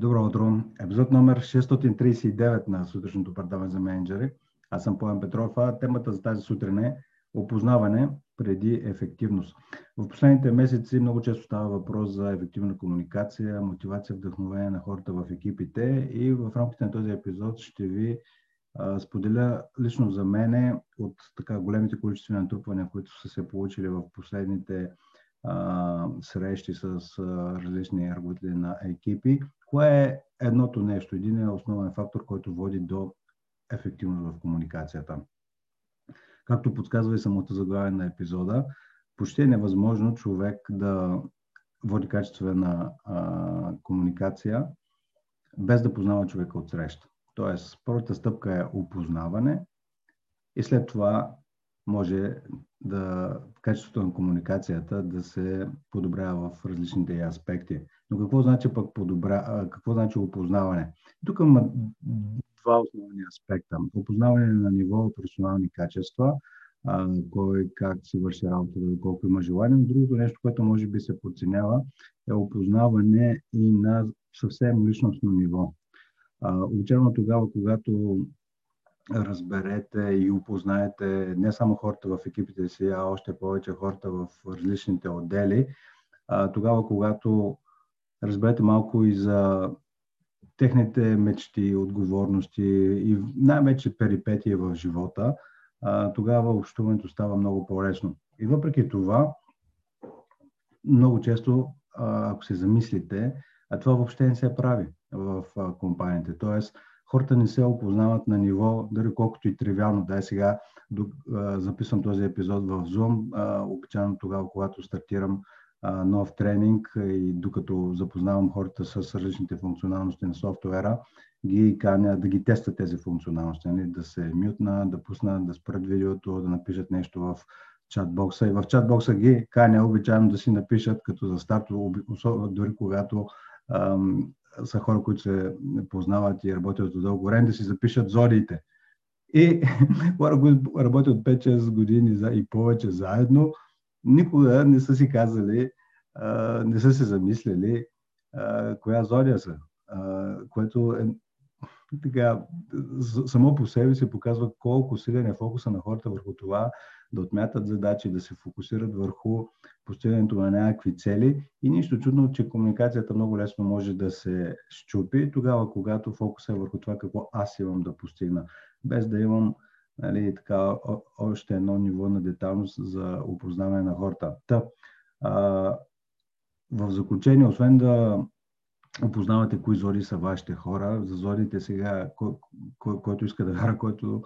Добро утро! Епизод номер 639 на сутрешното предаване за менеджери. Аз съм Поем Петров, а темата за тази сутрин е опознаване преди ефективност. В последните месеци много често става въпрос за ефективна комуникация, мотивация, вдъхновение на хората в екипите и в рамките на този епизод ще ви споделя лично за мене от така големите количествени натрупвания, които са се получили в последните срещи с различни ръководители на екипи. Кое е едното нещо, един е основен фактор, който води до ефективност в комуникацията? Както подсказва и самото заглавие на епизода, почти е невъзможно човек да води качествена а, комуникация без да познава човека от среща. Тоест, първата стъпка е опознаване и след това може да качеството на комуникацията да се подобрява в различните аспекти. Но какво значи пък подобря, какво значи опознаване? Тук има два основни аспекта. Опознаване на ниво професионални качества, кой как си върши работа, колко има желание. Другото нещо, което може би се подценява, е опознаване и на съвсем личностно ниво. Обичайно тогава, когато разберете и опознаете не само хората в екипите си, а още повече хората в различните отдели. Тогава, когато разберете малко и за техните мечти, отговорности и най-вече перипетия в живота, тогава общуването става много по-лесно. И въпреки това, много често, ако се замислите, това въобще не се прави в компаниите. Тоест, хората не се опознават на ниво, дали колкото и тривиално да е сега, записвам този епизод в Zoom, обичайно тогава, когато стартирам нов тренинг и докато запознавам хората с различните функционалности на софтуера, ги каня да ги тестят тези функционалности, нали? да се мютна, да пуснат, да спрат видеото, да напишат нещо в чатбокса. И в чатбокса ги каня обичайно да си напишат като за старт, дори когато са хора, които се познават и работят от дълго време, да си запишат зодиите. И хора, които работят 5-6 години и повече заедно, никога не са си казали, не са се замислили коя зодия са. Което е така, само по себе се показва колко силен е фокуса на хората върху това да отмятат задачи, да се фокусират върху постигането на някакви цели и нищо чудно, че комуникацията много лесно може да се щупи тогава, когато фокусът е върху това какво аз имам да постигна, без да имам нали, така, още едно ниво на деталност за опознаване на хората. Та, а, в заключение, освен да опознавате кои зори са вашите хора, за зорите сега, кой, кой, който иска да вяра, който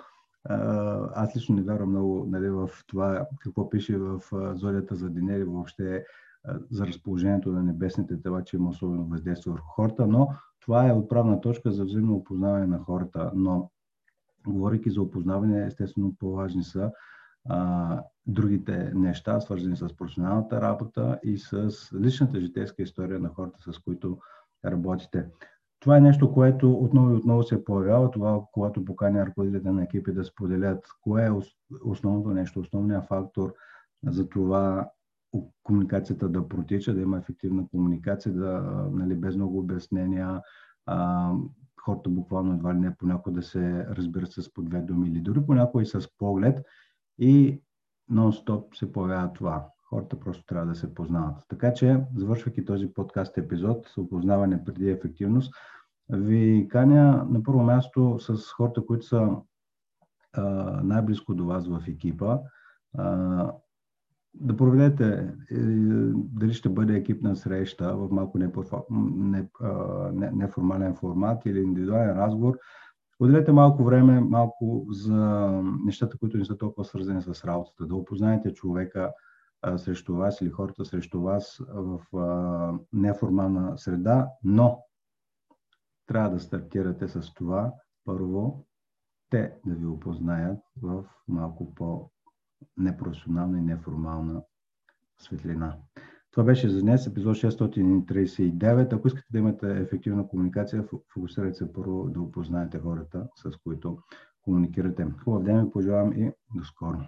аз лично не вярвам много нали, в това какво пише в зорята за деня или въобще за разположението на небесните тела, че има особено въздействие върху хората, но това е отправна точка за взаимно опознаване на хората. Но говорейки за опознаване, естествено по-важни са а, другите неща, свързани с професионалната работа и с личната житейска история на хората, с които работите. Това е нещо, което отново и отново се появява, това, когато поканя ръководителите на екипи да споделят кое е основното нещо, основният фактор за това комуникацията да протича, да има ефективна комуникация, да, нали, без много обяснения, а, хората буквално едва ли не понякога да се разбират с по две думи или дори понякога и с поглед и нон-стоп се появява това. Хората просто трябва да се познават. Така че, завършвайки този подкаст епизод с опознаване преди ефективност, ви каня на първо място с хората, които са най-близко до вас в екипа, а, да проведете е, дали ще бъде екипна среща в малко неформален не, не формат или индивидуален разговор. Отделете малко време, малко за нещата, които не са толкова свързани с работата, да опознаете човека срещу вас или хората срещу вас в неформална среда, но трябва да стартирате с това първо те да ви опознаят в малко по-непрофесионална и неформална светлина. Това беше за днес, епизод 639. Ако искате да имате ефективна комуникация, фокусирайте се първо да опознаете хората, с които комуникирате. Хубав ден ви пожелавам и до скоро.